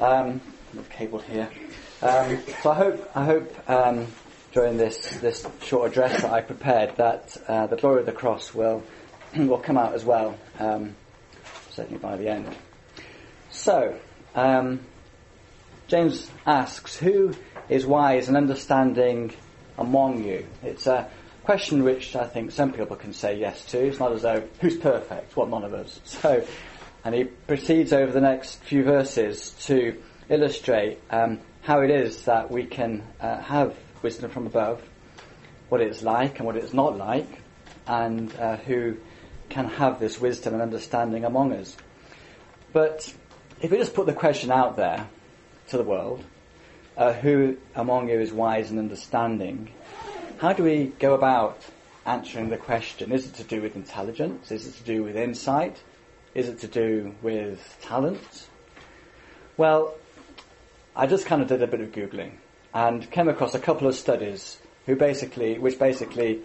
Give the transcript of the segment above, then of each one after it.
Um, I've cabled here. Um, so I hope, I hope um, during this, this short address that I prepared that uh, the glory of the cross will, will come out as well, um, certainly by the end. So, um, James asks, Who is wise and understanding among you? It's a question which I think some people can say yes to. It's not as though, who's perfect? Well, none of us. So, and he proceeds over the next few verses to illustrate um, how it is that we can uh, have wisdom from above, what it's like and what it's not like, and uh, who can have this wisdom and understanding among us. But if we just put the question out there to the world, uh, who among you is wise and understanding, how do we go about answering the question? Is it to do with intelligence? Is it to do with insight? Is it to do with talent? Well, I just kind of did a bit of googling and came across a couple of studies who basically, which basically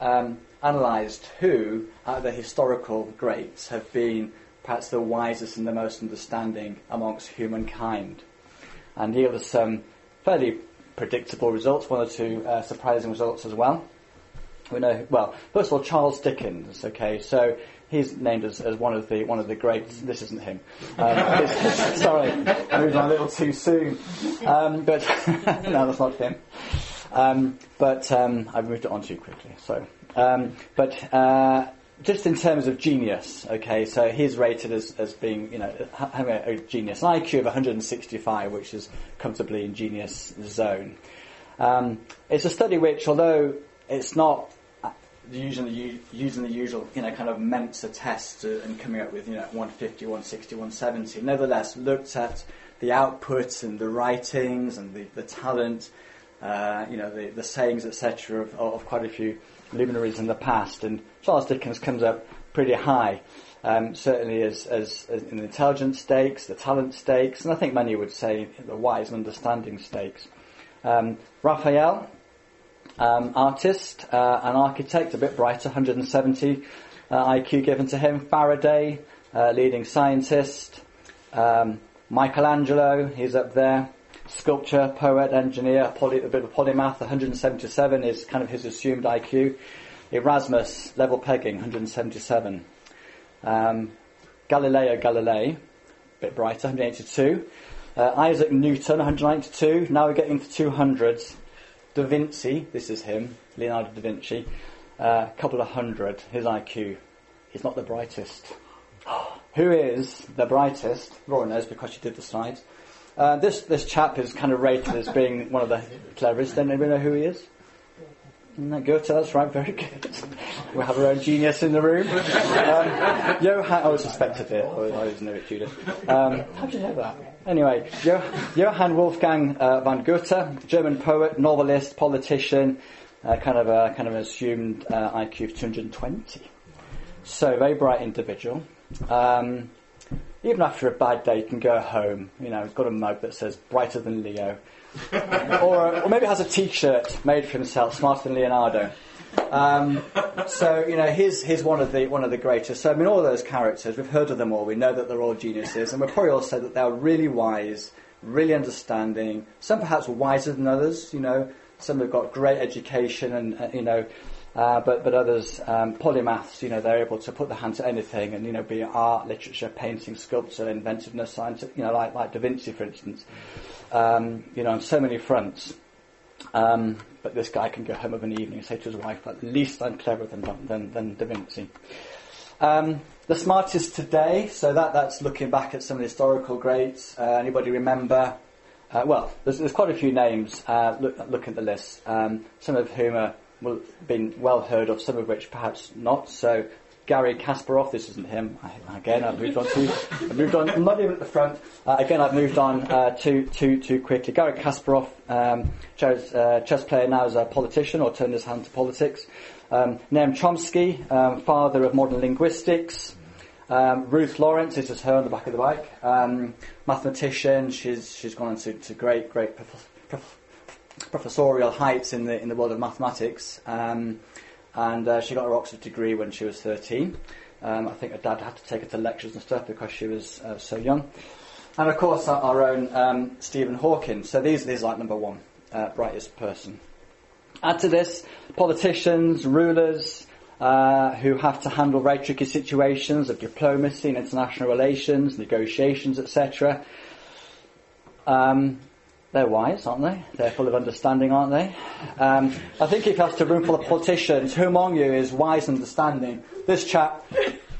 um, analysed who out of the historical greats have been perhaps the wisest and the most understanding amongst humankind, and yielded some fairly predictable results, one or two uh, surprising results as well. We know well. First of all, Charles Dickens. Okay, so he's named as, as one of the one of the greats. This isn't him. Um, sorry, I moved on a little too soon. Um, but no, that's not him. Um, but um, I moved it on too quickly. So, um, but uh, just in terms of genius, okay, so he's rated as, as being, you know, having a, a genius, an IQ of 165, which is comfortably in genius zone. Um, it's a study which, although it's not using the, using the usual, you know, kind of Mensa test and coming up with, you know, 150, 160, 170. Nevertheless, looked at the outputs and the writings and the, the talent, uh, you know, the, the sayings, etc., of, of quite a few luminaries in the past. And Charles Dickens comes up pretty high, um, certainly as, as, as, in the intelligence stakes, the talent stakes, and I think many would say the wise and understanding stakes. Um, Raphael, um, artist, uh, an architect, a bit brighter, 170 uh, IQ given to him. Faraday, uh, leading scientist. Um, Michelangelo, he's up there. Sculpture, poet, engineer, poly, a bit of polymath, 177 is kind of his assumed IQ. Erasmus, level pegging, 177. Um, Galileo Galilei, a bit brighter, 182. Uh, Isaac Newton, 192. Now we're getting to 200s. Da Vinci, this is him, Leonardo da Vinci, a uh, couple of hundred, his IQ. He's not the brightest. Who is the brightest? Laura knows because she did the slides. Uh, this, this chap is kind of rated as being one of the cleverest. Don't anybody know who he is? No, Goethe, that's right, very good. We have our own genius in the room. Um, Johann, I suspected it, I always knew it, Judith. Um, how did you know that? Anyway, Johann Wolfgang uh, von Goethe, German poet, novelist, politician, uh, kind of a kind of an assumed uh, IQ of 220. So very bright individual. Um, even after a bad day, can go home. You know, he's got a mug that says "brighter than Leo." or, or maybe has a T-shirt made for himself, smarter than Leonardo. Um, so you know, he's he's one of the one of the greatest. So I mean, all those characters, we've heard of them all. We know that they're all geniuses, and we've probably all said that they are really wise, really understanding. Some perhaps wiser than others. You know, some have got great education, and uh, you know, uh, but but others um, polymaths. You know, they're able to put their hand to anything, and you know, be art, literature, painting, sculpture, inventiveness, science. You know, like like Da Vinci, for instance um, you know, on so many fronts. Um, but this guy can go home of an evening and say to his wife, at least I'm cleverer than, than, than Da Vinci. Um, the smartest today, so that, that's looking back at some of the historical greats. Uh, anybody remember? Uh, well, there's, there's, quite a few names. Uh, look, look, at the list, um, some of whom have been well heard of, some of which perhaps not. So Garry Kasparov. This isn't him. I, again, I've moved on to. I've moved on. I'm not even at the front. Uh, again, I've moved on uh, too too too quickly. Garry Kasparov, um, chess, uh, chess player now as a politician or turned his hand to politics. Um, Chomsky, um, father of modern linguistics. Um, Ruth Lawrence, this is her on the back of the bike. Um, mathematician. She's she's gone to, to great great prof- prof- professorial heights in the in the world of mathematics. Um, and uh, she got her Oxford degree when she was 13. Um, I think her dad had to take her to lectures and stuff because she was uh, so young. and of course our, our own um, Stephen Hawking. So these these like number one uh, brightest person. Add to this politicians, rulers. Uh, who have to handle very tricky situations of diplomacy and international relations, negotiations, etc. Um, they're wise, aren't they? They're full of understanding, aren't they? Um, I think if you asked a room full of politicians, who among you is wise and understanding? This chap,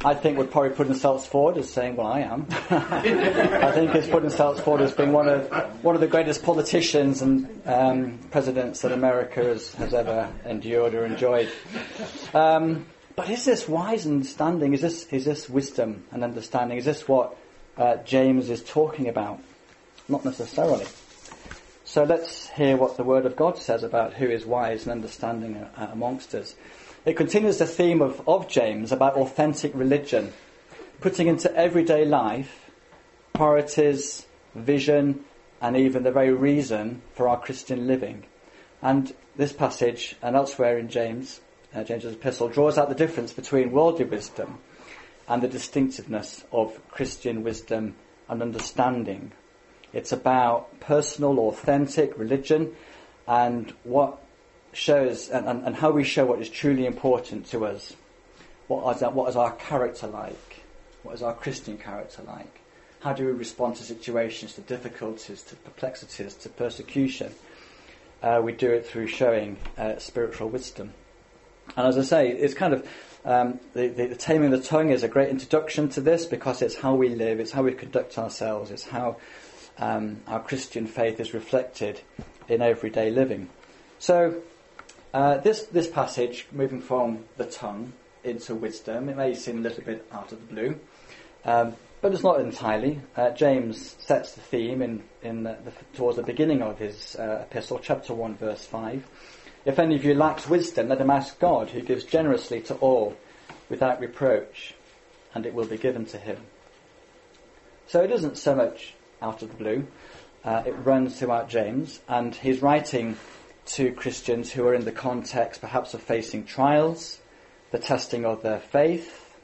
I think, would probably put himself forward as saying, "Well, I am." I think he's put himself forward as being one of one of the greatest politicians and um, presidents that America has, has ever endured or enjoyed. Um, but is this wise and understanding? Is this is this wisdom and understanding? Is this what uh, James is talking about? Not necessarily. So let's hear what the Word of God says about who is wise and understanding uh, amongst us. It continues the theme of, of James about authentic religion, putting into everyday life priorities, vision, and even the very reason for our Christian living. And this passage and elsewhere in James, uh, James's epistle, draws out the difference between worldly wisdom and the distinctiveness of Christian wisdom and understanding. It's about personal, authentic religion and what shows and, and, and, how we show what is truly important to us. What is, that, what is our character like? What is our Christian character like? How do we respond to situations, to difficulties, to perplexities, to persecution? Uh, we do it through showing uh, spiritual wisdom. And as I say, it's kind of um, the, the, the, taming of the tongue is a great introduction to this because it's how we live, it's how we conduct ourselves, it's how um, our Christian faith is reflected in everyday living. So, uh, this, this passage, moving from the tongue into wisdom, it may seem a little bit out of the blue, um, but it's not entirely. Uh, James sets the theme in, in the, the, towards the beginning of his uh, epistle, chapter 1, verse 5. If any of you lacks wisdom, let him ask God, who gives generously to all without reproach, and it will be given to him. So it isn't so much out of the blue. Uh, it runs throughout James, and he's writing to Christians who are in the context perhaps of facing trials, the testing of their faith,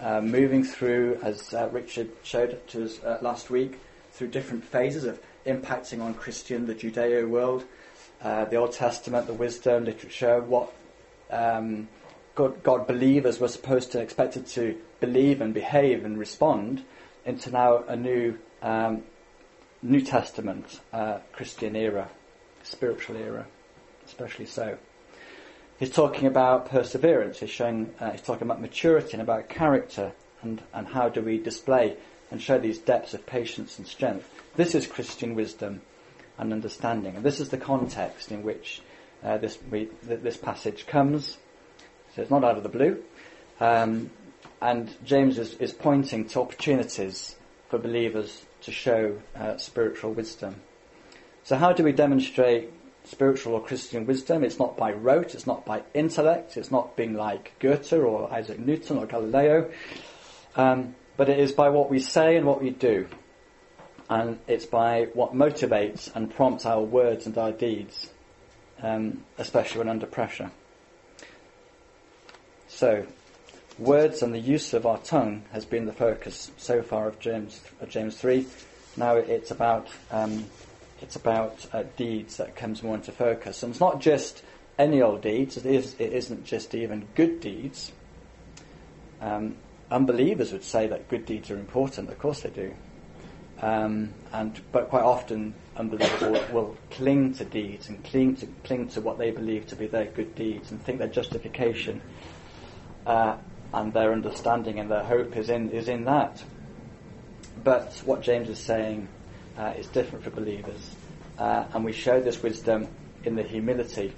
uh, moving through, as uh, Richard showed to us uh, last week, through different phases of impacting on Christian, the Judeo world, uh, the Old Testament, the wisdom, literature, what um, God, God believers were supposed to expected to believe and behave and respond, into now a new um, New Testament uh, Christian era, spiritual era, especially so. He's talking about perseverance. He's showing. Uh, he's talking about maturity and about character, and and how do we display and show these depths of patience and strength. This is Christian wisdom and understanding, and this is the context in which uh, this we, th- this passage comes. So it's not out of the blue. Um, and James is, is pointing to opportunities for believers to show uh, spiritual wisdom. So, how do we demonstrate spiritual or Christian wisdom? It's not by rote, it's not by intellect, it's not being like Goethe or Isaac Newton or Galileo, um, but it is by what we say and what we do. And it's by what motivates and prompts our words and our deeds, um, especially when under pressure. So, words and the use of our tongue has been the focus so far of James, James 3. Now it's about, um, it's about uh, deeds that comes more into focus. And it's not just any old deeds, it, is, it isn't just even good deeds. Um, unbelievers would say that good deeds are important, of course they do. Um, and but quite often unbelievers will, will, cling to deeds and cling to cling to what they believe to be their good deeds and think their justification uh, and their understanding and their hope is in is in that. But what James is saying uh, is different for believers, uh, and we show this wisdom in the humility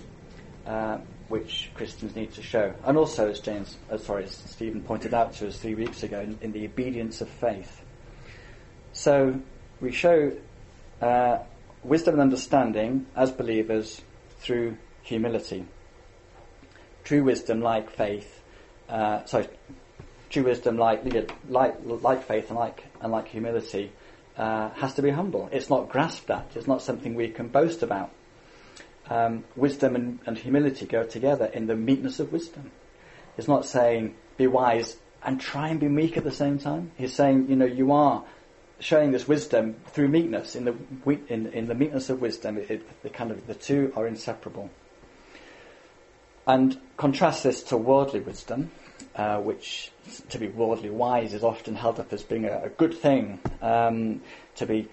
uh, which Christians need to show, and also, as James, uh, sorry, as Stephen pointed out to us three weeks ago, in, in the obedience of faith. So we show uh, wisdom and understanding as believers through humility. True wisdom, like faith, uh, true wisdom, like, like, like faith and like, and like humility, uh, has to be humble. It's not grasped at. It's not something we can boast about. Um, wisdom and, and, humility go together in the meekness of wisdom. It's not saying be wise and try and be meek at the same time. He's saying, you know, you are showing this wisdom through meekness. In the in, in the meekness of wisdom, it, it, the kind of the two are inseparable. And contrast this to worldly wisdom, uh, which to be worldly wise is often held up as being a, a good thing. Um, to be,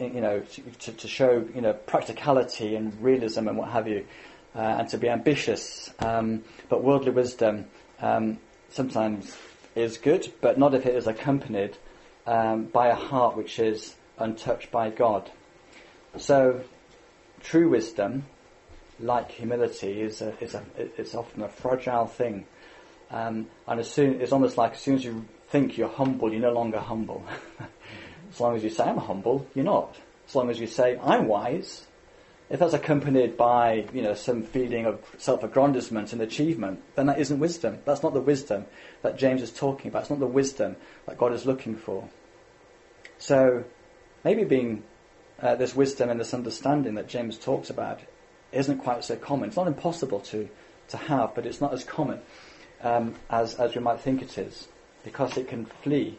you know, to, to, show you know practicality and realism and what have you, uh, and to be ambitious. Um, but worldly wisdom um, sometimes is good, but not if it is accompanied um, by a heart which is untouched by God. So, true wisdom like humility, is a, is a, it's often a fragile thing. Um, and as soon, it's almost like as soon as you think you're humble, you're no longer humble. as long as you say, I'm humble, you're not. As long as you say, I'm wise, if that's accompanied by, you know, some feeling of self-aggrandizement and achievement, then that isn't wisdom. That's not the wisdom that James is talking about. It's not the wisdom that God is looking for. So, maybe being uh, this wisdom and this understanding that James talks about isn't quite so common. It's not impossible to, to have, but it's not as common um, as, as we might think it is, because it can flee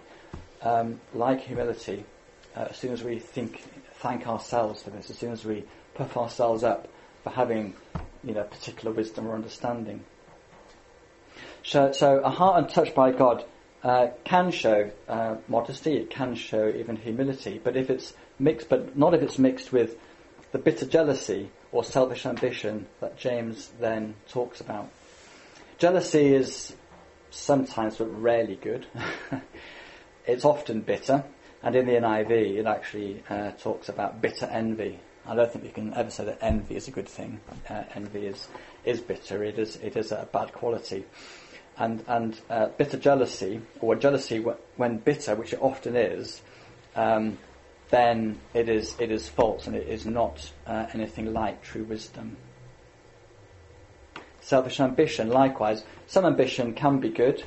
um, like humility uh, as soon as we think, thank ourselves for this, as soon as we puff ourselves up for having you know, particular wisdom or understanding. So, so a heart untouched by God uh, can show uh, modesty, it can show even humility, but if it's mixed, but not if it's mixed with the bitter jealousy or selfish ambition that James then talks about. Jealousy is sometimes but rarely good. it's often bitter, and in the NIV it actually uh, talks about bitter envy. I don't think we can ever say that envy is a good thing. Uh, envy is is bitter. It is it is a bad quality, and and uh, bitter jealousy or jealousy when bitter, which it often is. Um, then it is, it is false and it is not uh, anything like true wisdom. Selfish ambition, likewise, some ambition can be good,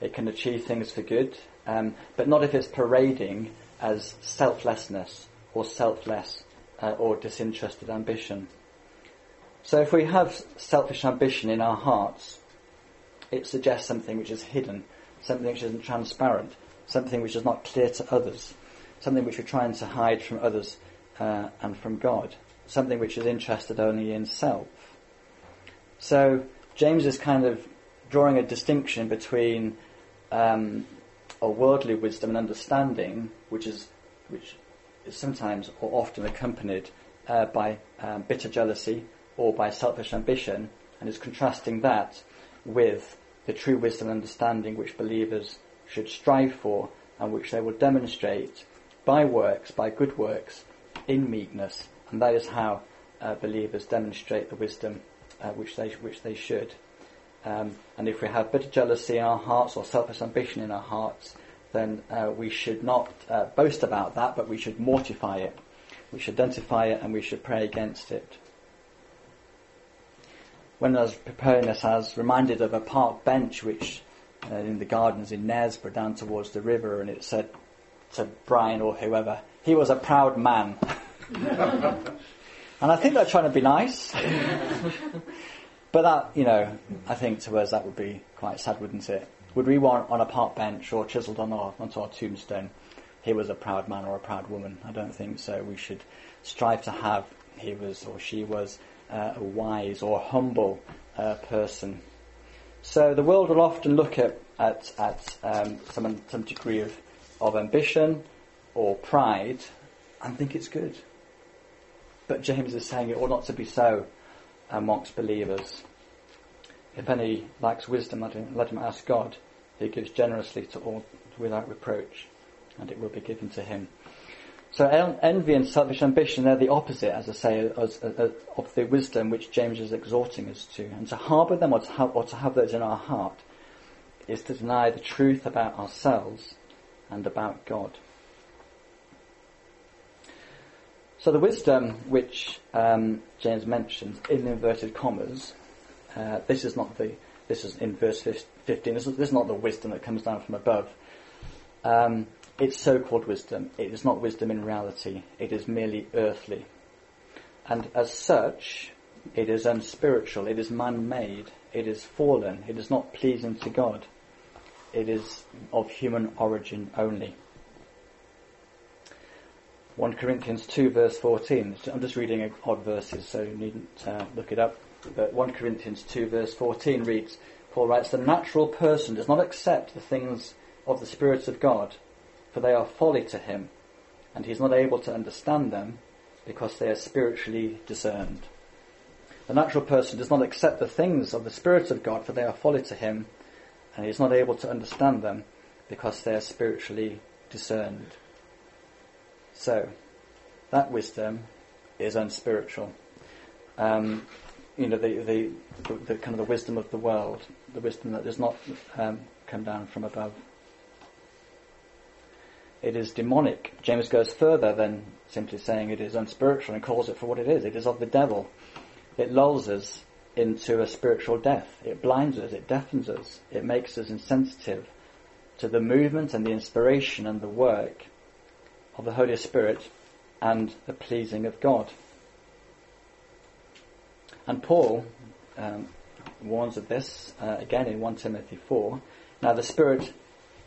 it can achieve things for good, um, but not if it's parading as selflessness or selfless uh, or disinterested ambition. So if we have selfish ambition in our hearts, it suggests something which is hidden, something which isn't transparent, something which is not clear to others something which we're trying to hide from others uh, and from God, something which is interested only in self. So James is kind of drawing a distinction between um, a worldly wisdom and understanding, which is which is sometimes or often accompanied uh, by um, bitter jealousy or by selfish ambition, and is contrasting that with the true wisdom and understanding which believers should strive for and which they will demonstrate by works, by good works, in meekness, and that is how uh, believers demonstrate the wisdom uh, which they which they should. Um, and if we have bitter jealousy in our hearts or selfish ambition in our hearts, then uh, we should not uh, boast about that, but we should mortify it. We should identify it and we should pray against it. When I was preparing this, I was reminded of a park bench which uh, in the gardens in Knaresborough down towards the river, and it said to Brian or whoever, he was a proud man. and I think they're trying to be nice. but that, you know, I think to us that would be quite sad, wouldn't it? Would we want on a park bench or chiselled on our, onto our tombstone, he was a proud man or a proud woman? I don't think so. We should strive to have he was or she was uh, a wise or humble uh, person. So the world will often look at at, at um, some some degree of of ambition or pride and think it's good. But James is saying it ought not to be so amongst believers. If any lacks wisdom, let him, let him ask God. He gives generously to all without reproach, and it will be given to him. So envy and selfish ambition, they're the opposite, as I say, as, as, of the wisdom which James is exhorting us to. And to harbour them or to, have, or to have those in our heart is to deny the truth about ourselves and about God. So the wisdom which um, James mentions in inverted commas, uh, this is not the this is in verse 15. This is, this is not the wisdom that comes down from above. Um, it's so-called wisdom. It is not wisdom in reality. It is merely earthly, and as such, it is unspiritual. It is man-made. It is fallen. It is not pleasing to God it is of human origin only. 1 Corinthians 2 verse 14. I'm just reading odd verses, so you needn't uh, look it up. But 1 Corinthians 2 verse 14 reads, Paul writes, The natural person does not accept the things of the spirits of God, for they are folly to him, and he is not able to understand them because they are spiritually discerned. The natural person does not accept the things of the spirits of God, for they are folly to him, and he is not able to understand them because they are spiritually discerned. So, that wisdom is unspiritual. Um, you know, the, the, the, the, kind of the wisdom of the world, the wisdom that does not um, come down from above. It is demonic. James goes further than simply saying it is unspiritual and calls it for what it is. It is of the devil. It lulls us into a spiritual death. It blinds us, it deafens us, it makes us insensitive to the movement and the inspiration and the work of the Holy Spirit and the pleasing of God. And Paul um, warns of this uh, again in 1 Timothy 4. Now the Spirit,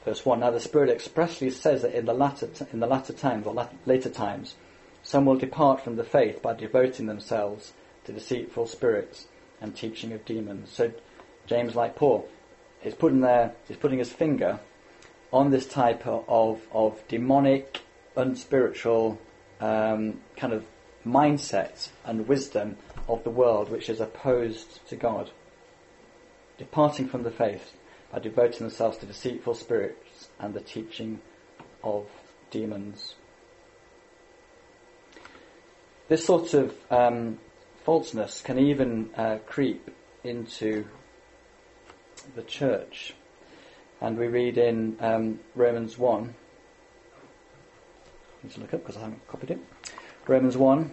verse 1, now the Spirit expressly says that in the latter, t- in the latter times, or later times, some will depart from the faith by devoting themselves to deceitful spirits and teaching of demons. So James, like Paul, is putting there, is putting his finger on this type of, of demonic, unspiritual um, kind of mindset and wisdom of the world which is opposed to God. Departing from the faith by devoting themselves to deceitful spirits and the teaching of demons. This sort of um, falseness can even uh, creep into the church. And we read in um, Romans 1, I need to look up because I haven't copied it. Romans 1,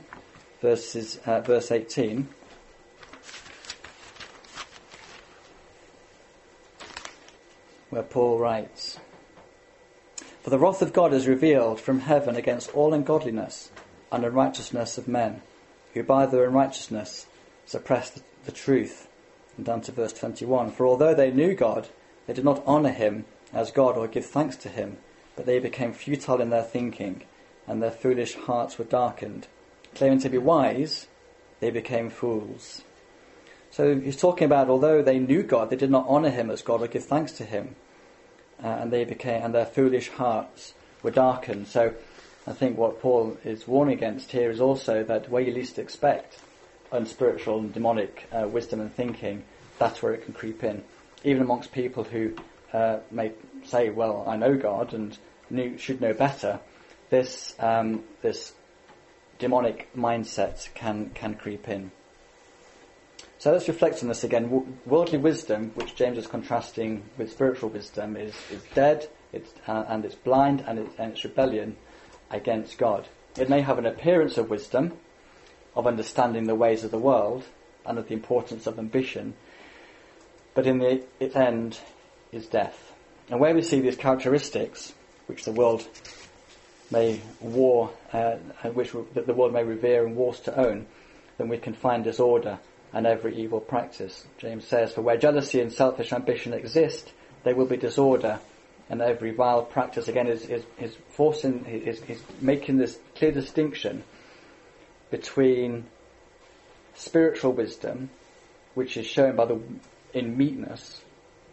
verses, uh, verse 18. Where Paul writes, For the wrath of God is revealed from heaven against all ungodliness and unrighteousness of men who by their unrighteousness suppressed the, truth. And down to verse 21. For although they knew God, they did not honour him as God or give thanks to him, but they became futile in their thinking, and their foolish hearts were darkened. Claiming to be wise, they became fools. So he's talking about although they knew God, they did not honour him as God or give thanks to him, uh, and they became and their foolish hearts were darkened. So I think what Paul is warning against here is also that where you least expect unspiritual and demonic uh, wisdom and thinking, that's where it can creep in. Even amongst people who uh, may say, well, I know God and knew, should know better, this, um, this demonic mindset can, can creep in. So let's reflect on this again. worldly wisdom, which James is contrasting with spiritual wisdom, is, is dead it's, uh, and it's blind and, it, and it's rebellion against God. It may have an appearance of wisdom, of understanding the ways of the world, and of the importance of ambition, but in the, its end is death. And where we see these characteristics, which the world may war, uh, which that the world may revere and wars to own, then we can find disorder and every evil practice. James says, For where jealousy and selfish ambition exist, there will be disorder and every vile practice again is, is, is forcing, is, is making this clear distinction between spiritual wisdom, which is shown by the, in meekness,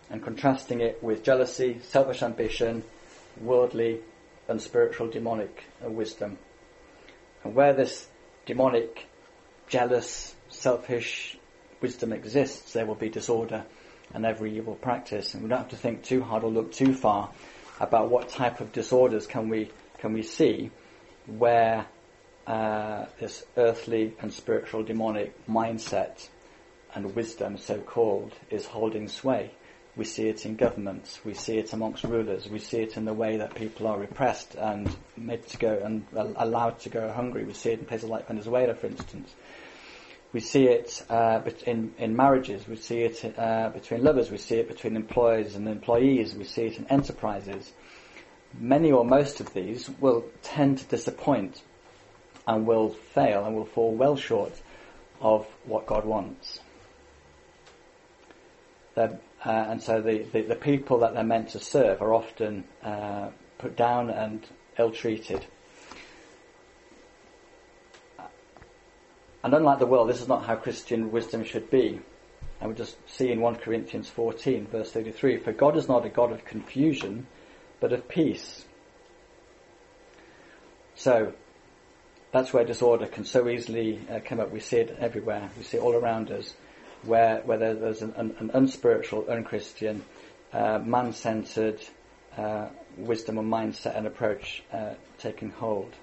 and contrasting it with jealousy, selfish ambition, worldly, and spiritual demonic uh, wisdom. And where this demonic, jealous, selfish wisdom exists, there will be disorder and every evil practice. And we don't have to think too hard or look too far about what type of disorders can we can we see where uh, this earthly and spiritual demonic mindset and wisdom, so called, is holding sway. We see it in governments, we see it amongst rulers, we see it in the way that people are repressed and made to go and allowed to go hungry. We see it in places like Venezuela, for instance. We see it uh, in, in marriages, we see it uh, between lovers, we see it between employers and employees, we see it in enterprises. Many or most of these will tend to disappoint and will fail and will fall well short of what God wants. Uh, and so the, the, the, people that they're meant to serve are often uh, put down and ill treated. And unlike the world, this is not how Christian wisdom should be. And we just see in 1 Corinthians 14, verse 33, For God is not a God of confusion, but of peace. So, that's where disorder can so easily uh, come up. We see it everywhere. We see it all around us, where, where there's an, an, an unspiritual, unchristian, uh, man-centered uh, wisdom and mindset and approach uh, taking hold.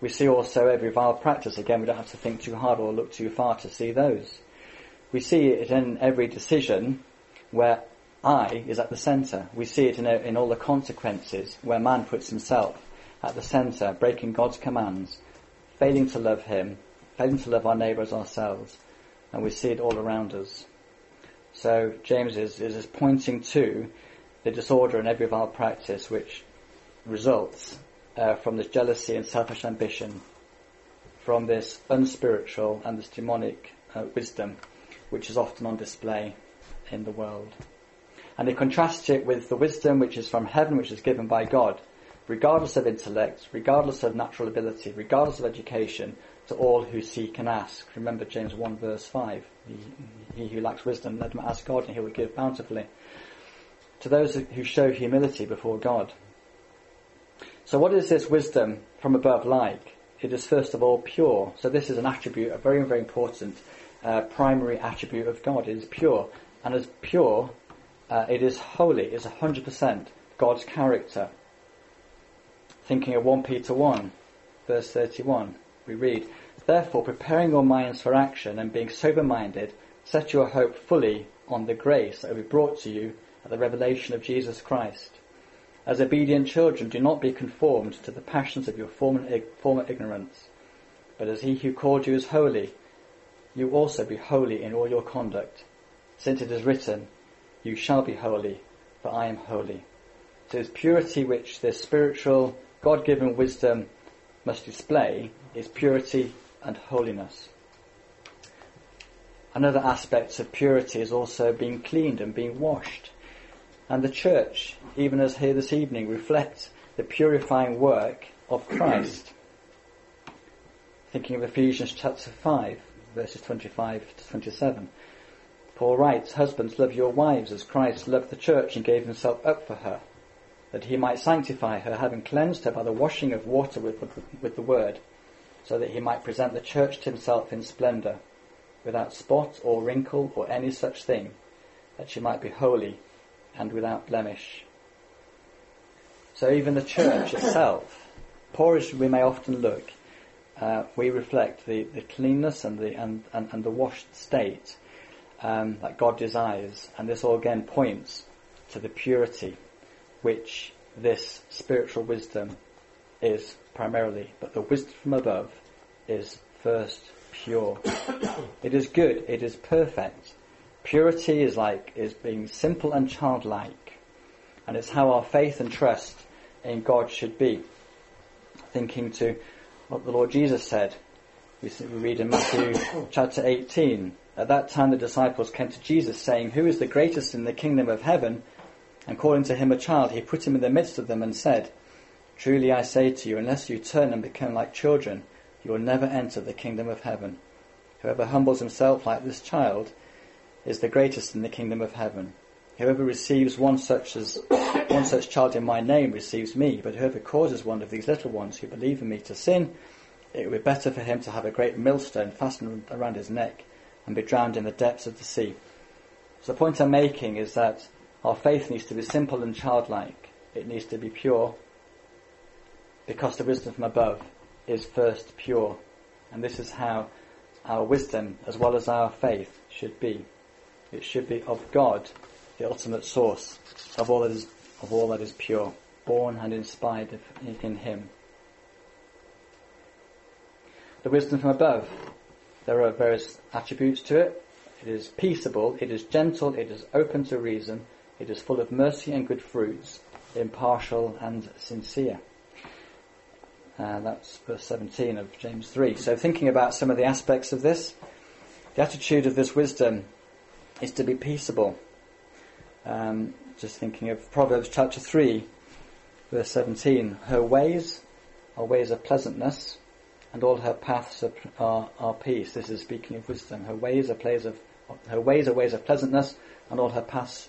We see also every vile practice. Again, we don't have to think too hard or look too far to see those. We see it in every decision where I is at the centre. We see it in, in all the consequences where man puts himself at the centre, breaking God's commands, failing to love Him, failing to love our neighbour as ourselves, and we see it all around us. So James is, is pointing to the disorder in every vile practice which results uh, from this jealousy and selfish ambition, from this unspiritual and this demonic uh, wisdom which is often on display in the world. And he contrasts it with the wisdom which is from heaven, which is given by God, regardless of intellect, regardless of natural ability, regardless of education, to all who seek and ask. Remember James 1 verse 5. He, he who lacks wisdom, let him ask God and he will give bountifully. To those who show humility before God. So what is this wisdom from above like? It is first of all pure. So this is an attribute, a very, very important uh, primary attribute of God. It is pure. And as pure, uh, it is holy. It is 100% God's character. Thinking of 1 Peter 1, verse 31, we read, Therefore, preparing your minds for action and being sober-minded, set your hope fully on the grace that will be brought to you at the revelation of Jesus Christ. As obedient children, do not be conformed to the passions of your former, former ignorance, but as he who called you is holy, you also be holy in all your conduct, since it is written, You shall be holy, for I am holy. So it's purity which this spiritual God-given wisdom must display is purity and holiness. Another aspect of purity is also being cleaned and being washed. And the church, even as here this evening, reflects the purifying work of Christ. Thinking of Ephesians chapter 5, verses 25 to 27. Paul writes, Husbands, love your wives as Christ loved the church and gave himself up for her that he might sanctify her, having cleansed her by the washing of water with, with the word, so that he might present the church to himself in splendour, without spot or wrinkle or any such thing, that she might be holy and without blemish. So even the church itself, poor as we may often look, uh, we reflect the, the cleanness and the and, and, and the washed state um, that God desires, and this all again points to the purity which this spiritual wisdom is primarily, but the wisdom from above is first pure. it is good, it is perfect. Purity is like, is being simple and childlike. And it's how our faith and trust in God should be. Thinking to what the Lord Jesus said. We read in Matthew chapter 18. At that time the disciples came to Jesus saying, Who is the greatest in the kingdom of heaven? And calling to him a child, he put him in the midst of them and said, Truly I say to you, unless you turn and become like children, you will never enter the kingdom of heaven. Whoever humbles himself like this child is the greatest in the kingdom of heaven. Whoever receives one such as one such child in my name receives me, but whoever causes one of these little ones who believe in me to sin, it would be better for him to have a great millstone fastened around his neck and be drowned in the depths of the sea. So the point I'm making is that our faith needs to be simple and childlike. It needs to be pure because the wisdom from above is first pure. And this is how our wisdom as well as our faith should be. It should be of God, the ultimate source of all that is, of all that is pure, born and inspired in Him. The wisdom from above, there are various attributes to it. It is peaceable, it is gentle, it is open to reason, it is full of mercy and good fruits, impartial and sincere. Uh, that's verse 17 of James 3. So thinking about some of the aspects of this, the attitude of this wisdom is to be peaceable. Um, just thinking of Proverbs chapter 3, verse 17. Her ways are ways of pleasantness, and all her paths are, are, are peace. This is speaking of wisdom. Her ways are plays of her ways are ways of pleasantness, and all her paths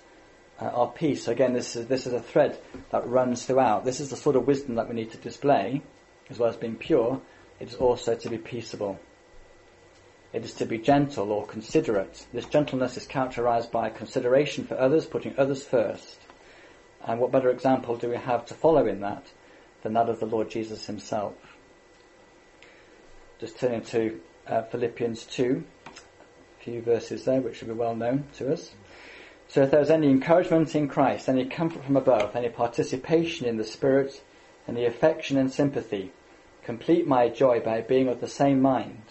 uh, are peace. So again, this is this is a thread that runs throughout. This is the sort of wisdom that we need to display, as well as being pure. It is also to be peaceable. It is to be gentle or considerate. This gentleness is characterized by consideration for others, putting others first. And what better example do we have to follow in that than that of the Lord Jesus himself? Just turning to uh, Philippians 2, a few verses there which should be well known to us. So if there's any encouragement in Christ, any comfort from above, any participation in the Spirit, any affection and sympathy, complete my joy by being of the same mind,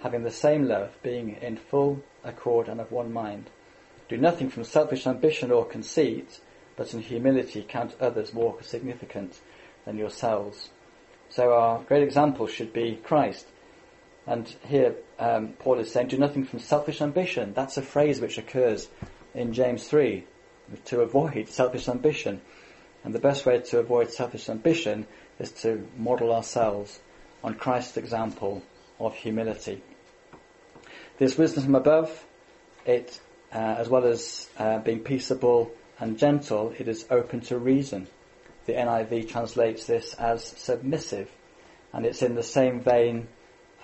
having the same love, being in full accord and of one mind. Do nothing from selfish ambition or conceit, but in humility count others more significant than yourselves. So our great example should be Christ. And here um, Paul is saying, do nothing from selfish ambition. That's a phrase which occurs in James 3, to avoid selfish ambition. And the best way to avoid selfish ambition is to model ourselves on Christ's example of humility. This wisdom from above, it, uh, as well as uh, being peaceable and gentle, it is open to reason. The NIV translates this as submissive, and it's in the same vein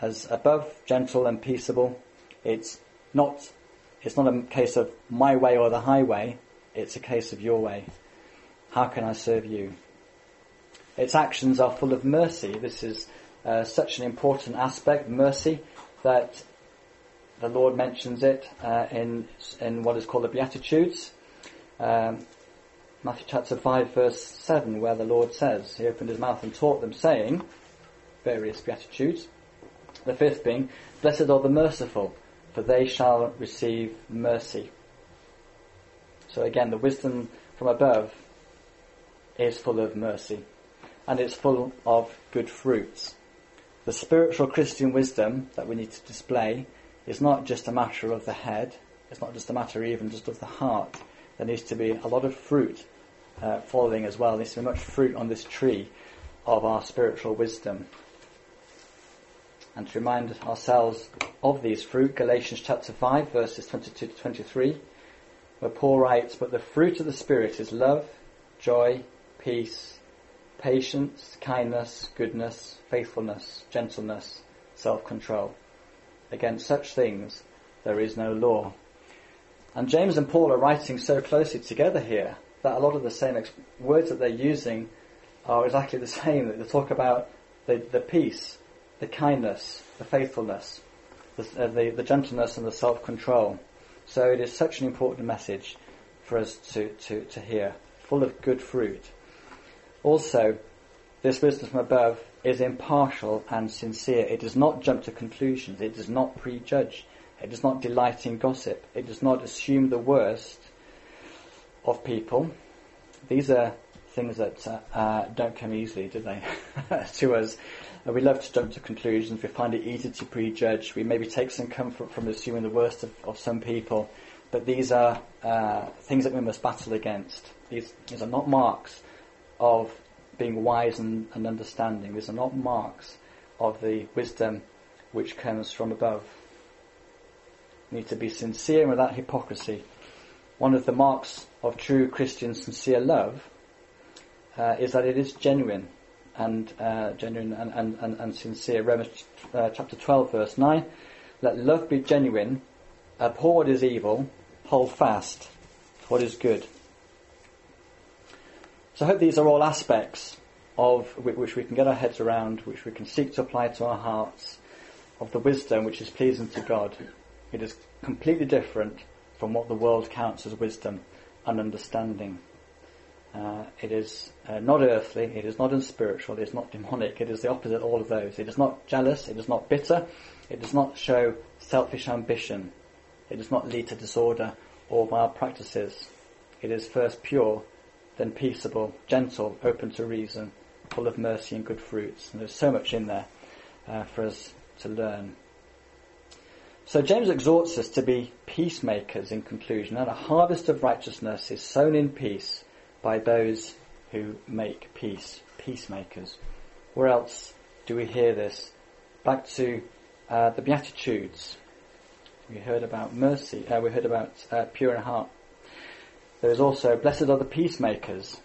as above, gentle and peaceable. It's not, it's not a case of my way or the highway, it's a case of your way. How can I serve you? Its actions are full of mercy. This is uh, such an important aspect, mercy, that the Lord mentions it uh, in in what is called the Beatitudes. Um, Matthew chapter 5 verse 7 where the Lord says, He opened His mouth and taught them saying, various Beatitudes. The fifth being, Blessed are the merciful, for they shall receive mercy. So again, the wisdom from above is full of mercy, and it's full of good fruits. The spiritual Christian wisdom that we need to display is not just a matter of the head, it's not just a matter even just of the heart. There needs to be a lot of fruit uh, following as well. There needs to be much fruit on this tree of our spiritual wisdom. And to remind ourselves of these fruit, Galatians chapter 5 verses 22 to 23, where Paul writes, But the fruit of the Spirit is love, joy, peace, patience, kindness, goodness, faithfulness, gentleness, self-control. Against such things there is no law. And James and Paul are writing so closely together here that a lot of the same ex- words that they're using are exactly the same. They talk about the, the peace, the kindness, the faithfulness, the, uh, the, the gentleness and the self-control. So it is such an important message for us to, to, to hear, full of good fruit. Also, this wisdom from above is impartial and sincere. It does not jump to conclusions. It does not prejudge. It does not delight in gossip. It does not assume the worst of people. These are things that uh, uh, don't come easily, do they, to us? We love to jump to conclusions. We find it easy to prejudge. We maybe take some comfort from assuming the worst of, of some people. But these are uh, things that we must battle against. These, these are not marks of being wise and, and understanding. These are not marks of the wisdom which comes from above. We need to be sincere without hypocrisy. One of the marks of true Christian sincere love uh, is that it is genuine and uh, genuine and, and, and, and, sincere. Romans uh, chapter 12 verse 9. Let love be genuine, abhor what is evil, hold fast what is good. So I hope these are all aspects of which we can get our heads around, which we can seek to apply to our hearts, of the wisdom which is pleasing to God. It is completely different from what the world counts as wisdom and understanding. Uh, it is uh, not earthly, it is not unspiritual, it is not demonic, it is the opposite of all of those. It is not jealous, it is not bitter, it does not show selfish ambition, it does not lead to disorder or vile practices. It is first pure, then peaceable, gentle, open to reason, full of mercy and good fruits. And there's so much in there uh, for us to learn. So James exhorts us to be peacemakers in conclusion, and a harvest of righteousness is sown in peace by those who make peace, peacemakers. Where else do we hear this back to uh, the Beatitudes. We heard about mercy, uh, we heard about uh, pure in heart. There is also, blessed are the peacemakers,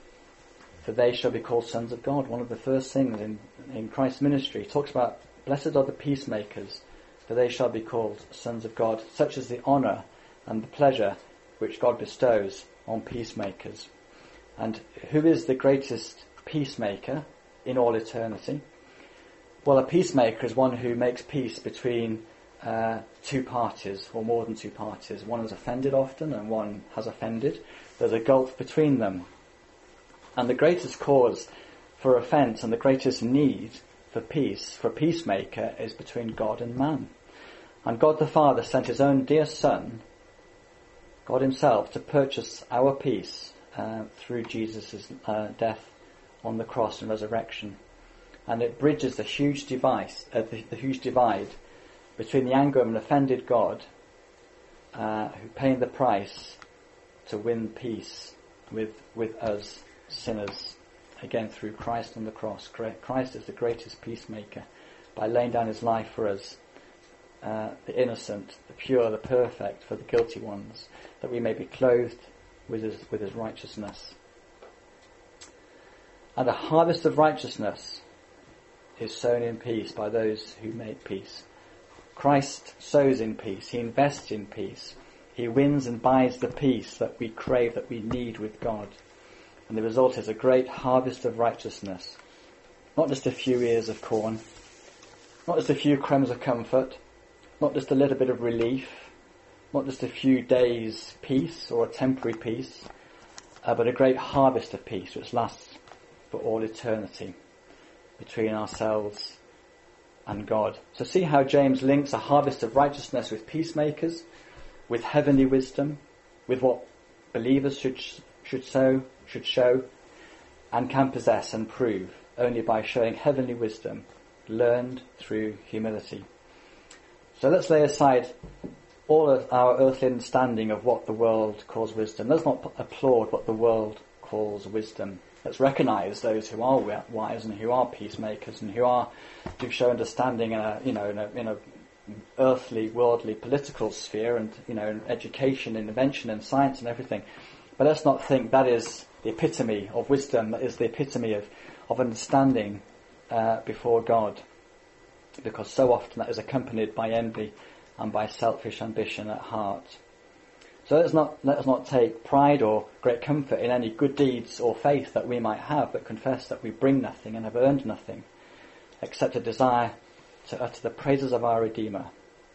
for they shall be called sons of God. One of the first things in, in Christ's ministry talks about, blessed are the peacemakers, for they shall be called sons of God. Such is the honour and the pleasure which God bestows on peacemakers. And who is the greatest peacemaker in all eternity? Well, a peacemaker is one who makes peace between uh, two parties, or more than two parties. One is offended often, and one has offended. There's a gulf between them. And the greatest cause for offence and the greatest need for peace, for peacemaker, is between God and man. And God the Father sent His own dear Son, God Himself, to purchase our peace uh, through Jesus' uh, death on the cross and resurrection and it bridges the huge device, uh, the, the, huge divide between the anger of an offended God, uh, who paying the price to win peace with with us sinners, again through Christ on the cross. Christ is the greatest peacemaker by laying down his life for us, uh, the innocent, the pure, the perfect, for the guilty ones, that we may be clothed with his, with his righteousness. And the harvest of righteousness is sown in peace by those who make peace. Christ sows in peace. He invests in peace. He wins and buys the peace that we crave, that we need with God. And the result is a great harvest of righteousness. Not just a few ears of corn. Not just a few crumbs of comfort. Not just a little bit of relief. Not just a few days peace or a temporary peace. Uh, but a great harvest of peace which lasts for all eternity between ourselves and God. So see how James links a harvest of righteousness with peacemakers, with heavenly wisdom, with what believers should should sow, should show, and can possess and prove only by showing heavenly wisdom learned through humility. So let's lay aside all of our earthly understanding of what the world calls wisdom. Let's not applaud what the world calls wisdom. Let's recognise those who are wise and who are peacemakers and who are do show understanding in a you know in a, in a earthly, worldly, political sphere and you know in education, invention, and science and everything. But let's not think that is the epitome of wisdom. That is the epitome of of understanding uh, before God, because so often that is accompanied by envy and by selfish ambition at heart. So let us not, let us not take pride or great comfort in any good deeds or faith that we might have, but confess that we bring nothing and have earned nothing, except a desire to utter the praises of our Redeemer